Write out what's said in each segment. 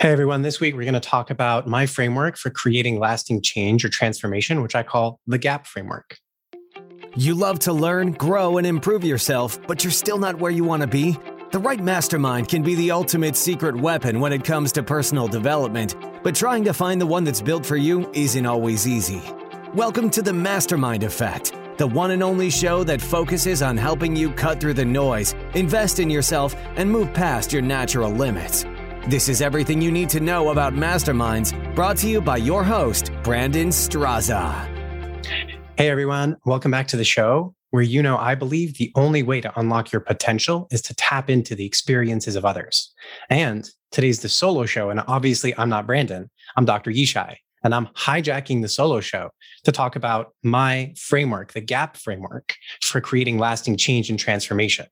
Hey everyone, this week we're going to talk about my framework for creating lasting change or transformation, which I call the GAP framework. You love to learn, grow, and improve yourself, but you're still not where you want to be? The right mastermind can be the ultimate secret weapon when it comes to personal development, but trying to find the one that's built for you isn't always easy. Welcome to the Mastermind Effect, the one and only show that focuses on helping you cut through the noise, invest in yourself, and move past your natural limits. This is everything you need to know about masterminds, brought to you by your host, Brandon Straza. Hey everyone, welcome back to the show where you know I believe the only way to unlock your potential is to tap into the experiences of others. And today's the solo show. And obviously, I'm not Brandon, I'm Dr. Yishai. And I'm hijacking the solo show to talk about my framework, the GAP framework for creating lasting change and transformation.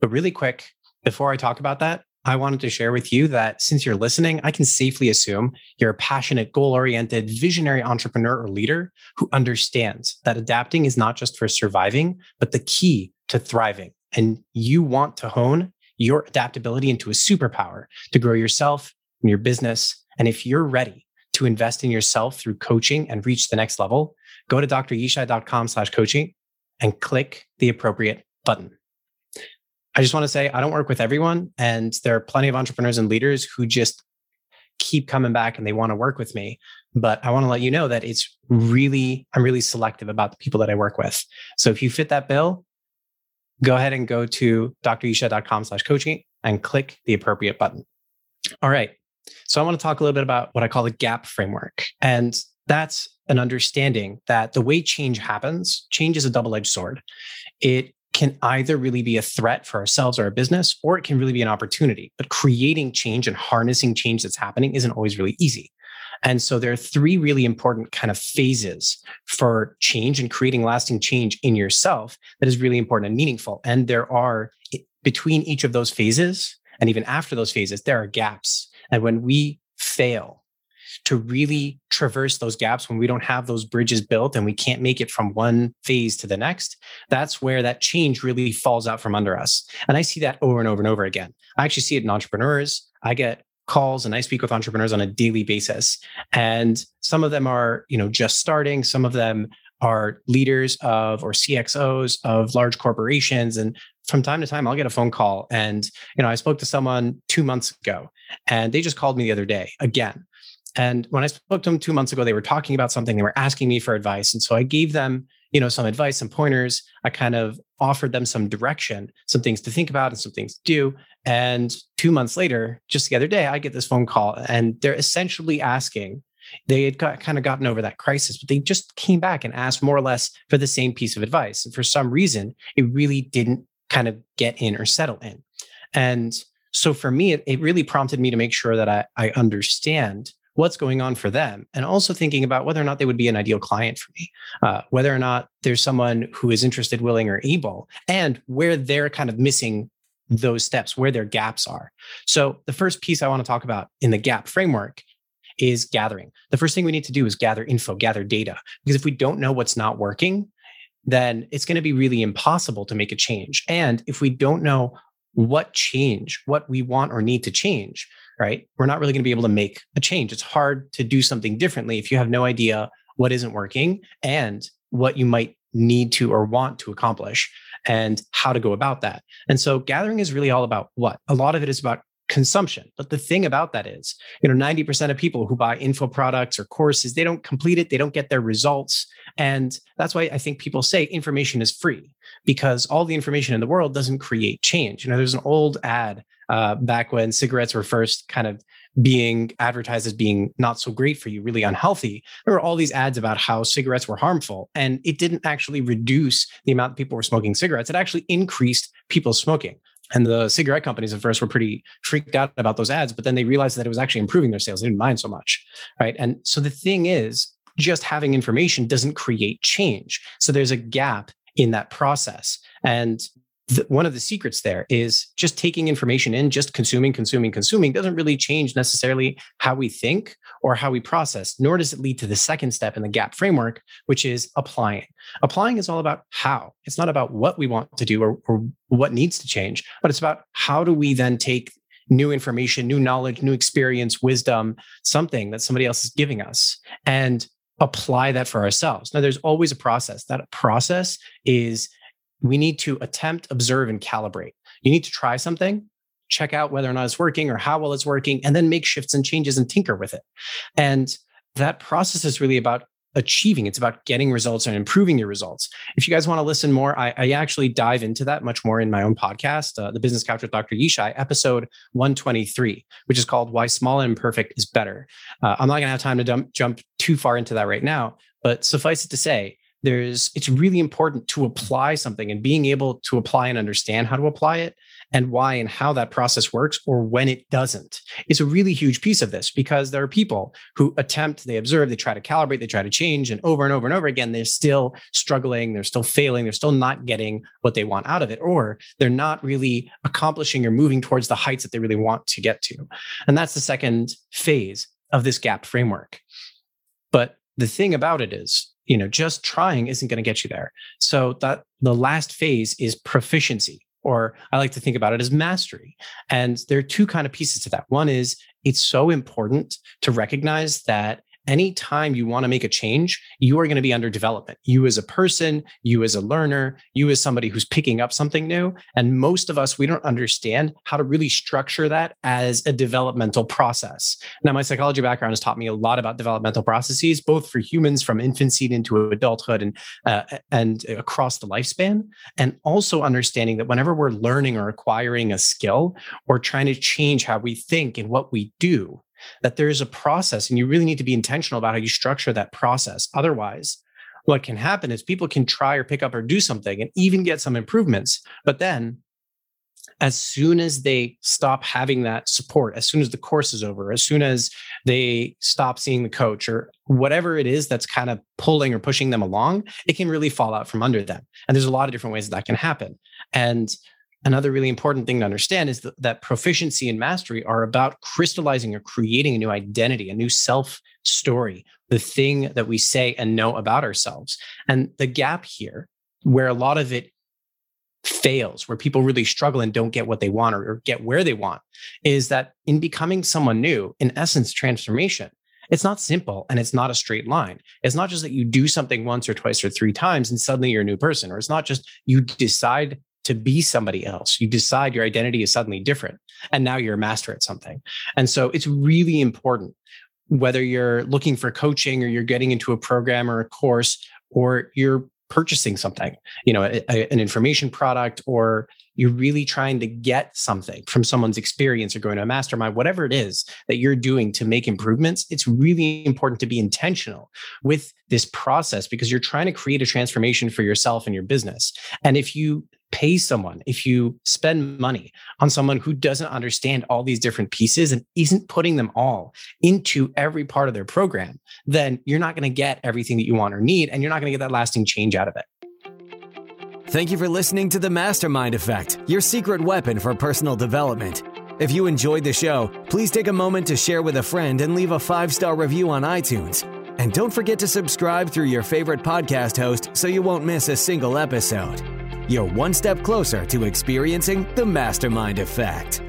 But really quick, before I talk about that, I wanted to share with you that since you're listening, I can safely assume you're a passionate, goal oriented, visionary entrepreneur or leader who understands that adapting is not just for surviving, but the key to thriving. And you want to hone your adaptability into a superpower to grow yourself and your business. And if you're ready to invest in yourself through coaching and reach the next level, go to dryishai.com slash coaching and click the appropriate button. I just want to say I don't work with everyone. And there are plenty of entrepreneurs and leaders who just keep coming back and they want to work with me. But I want to let you know that it's really, I'm really selective about the people that I work with. So if you fit that bill, go ahead and go to dryishai.com slash coaching and click the appropriate button. All right. So I want to talk a little bit about what I call the gap framework. And that's an understanding that the way change happens, change is a double edged sword. It can either really be a threat for ourselves or our business, or it can really be an opportunity. But creating change and harnessing change that's happening isn't always really easy. And so there are three really important kind of phases for change and creating lasting change in yourself that is really important and meaningful. And there are between each of those phases and even after those phases, there are gaps. And when we fail to really traverse those gaps when we don't have those bridges built and we can't make it from one phase to the next, that's where that change really falls out from under us. And I see that over and over and over again. I actually see it in entrepreneurs. I get calls and I speak with entrepreneurs on a daily basis. And some of them are, you know, just starting, some of them are leaders of or CXOs of large corporations and from time to time I'll get a phone call and you know I spoke to someone 2 months ago and they just called me the other day again and when I spoke to them two months ago, they were talking about something. They were asking me for advice, and so I gave them, you know, some advice, some pointers. I kind of offered them some direction, some things to think about, and some things to do. And two months later, just the other day, I get this phone call, and they're essentially asking. They had got, kind of gotten over that crisis, but they just came back and asked more or less for the same piece of advice. And for some reason, it really didn't kind of get in or settle in. And so for me, it, it really prompted me to make sure that I, I understand what's going on for them and also thinking about whether or not they would be an ideal client for me uh, whether or not there's someone who is interested willing or able and where they're kind of missing those steps where their gaps are. So the first piece i want to talk about in the gap framework is gathering. The first thing we need to do is gather info gather data because if we don't know what's not working then it's going to be really impossible to make a change. And if we don't know what change what we want or need to change right? We're not really going to be able to make a change. It's hard to do something differently if you have no idea what isn't working and what you might need to or want to accomplish and how to go about that. And so gathering is really all about what? A lot of it is about consumption. But the thing about that is, you know, 90% of people who buy info products or courses, they don't complete it, they don't get their results. And that's why I think people say information is free because all the information in the world doesn't create change. You know, there's an old ad uh, back when cigarettes were first kind of being advertised as being not so great for you, really unhealthy. There were all these ads about how cigarettes were harmful, and it didn't actually reduce the amount people were smoking cigarettes. It actually increased people smoking. And the cigarette companies at first were pretty freaked out about those ads, but then they realized that it was actually improving their sales. They didn't mind so much. Right. And so the thing is, just having information doesn't create change. So there's a gap in that process. And the, one of the secrets there is just taking information in, just consuming, consuming, consuming doesn't really change necessarily how we think or how we process, nor does it lead to the second step in the GAP framework, which is applying. Applying is all about how. It's not about what we want to do or, or what needs to change, but it's about how do we then take new information, new knowledge, new experience, wisdom, something that somebody else is giving us and apply that for ourselves. Now, there's always a process. That process is we need to attempt, observe, and calibrate. You need to try something, check out whether or not it's working or how well it's working, and then make shifts and changes and tinker with it. And that process is really about achieving. It's about getting results and improving your results. If you guys want to listen more, I, I actually dive into that much more in my own podcast, uh, The Business Couch with Dr. Yishai, episode 123, which is called Why Small and Imperfect is Better. Uh, I'm not going to have time to dump, jump too far into that right now, but suffice it to say, there's it's really important to apply something and being able to apply and understand how to apply it and why and how that process works or when it doesn't is a really huge piece of this because there are people who attempt, they observe, they try to calibrate, they try to change, and over and over and over again, they're still struggling, they're still failing, they're still not getting what they want out of it, or they're not really accomplishing or moving towards the heights that they really want to get to. And that's the second phase of this gap framework. But the thing about it is, you know, just trying isn't going to get you there. So that the last phase is proficiency or I like to think about it as mastery. And there are two kind of pieces to that. One is it's so important to recognize that anytime you want to make a change, you are going to be under development. You as a person, you as a learner, you as somebody who's picking up something new. And most of us, we don't understand how to really structure that as a developmental process. Now, my psychology background has taught me a lot about developmental processes, both for humans from infancy into adulthood and, uh, and across the lifespan. And also understanding that whenever we're learning or acquiring a skill or trying to change how we think and what we do, that there's a process and you really need to be intentional about how you structure that process. Otherwise, what can happen is people can try or pick up or do something and even get some improvements. But then, as soon as they stop having that support, as soon as the course is over, as soon as they stop seeing the coach or whatever it is that's kind of pulling or pushing them along, it can really fall out from under them. And there's a lot of different ways that, that can happen. And another really important thing to understand is that, that proficiency and mastery are about crystallizing or creating a new identity, a new self story, the thing that we say and know about ourselves. And the gap here, where a lot of it fails, where people really struggle and don't get what they want or, or get where they want, is that in becoming someone new, in essence, transformation, it's not simple and it's not a straight line. It's not just that you do something once or twice or three times and suddenly you're a new person, or it's not just you decide to be somebody else. You decide your identity is suddenly different and now you're a master at something. And so it's really important whether you're looking for coaching or you're getting into a program or a course or you're purchasing something, you know, a, a, an information product or you're really trying to get something from someone's experience or going to a mastermind, whatever it is that you're doing to make improvements, it's really important to be intentional with this process because you're trying to create a transformation for yourself and your business. And if you pay someone, if you spend money on someone who doesn't understand all these different pieces and isn't putting them all into every part of their program, then you're not going to get everything that you want or need, and you're not going to get that lasting change out of it. Thank you for listening to The Mastermind Effect, your secret weapon for personal development. If you enjoyed the show, please take a moment to share with a friend and leave a five star review on iTunes. And don't forget to subscribe through your favorite podcast host so you won't miss a single episode you're one step closer to experiencing the mastermind effect.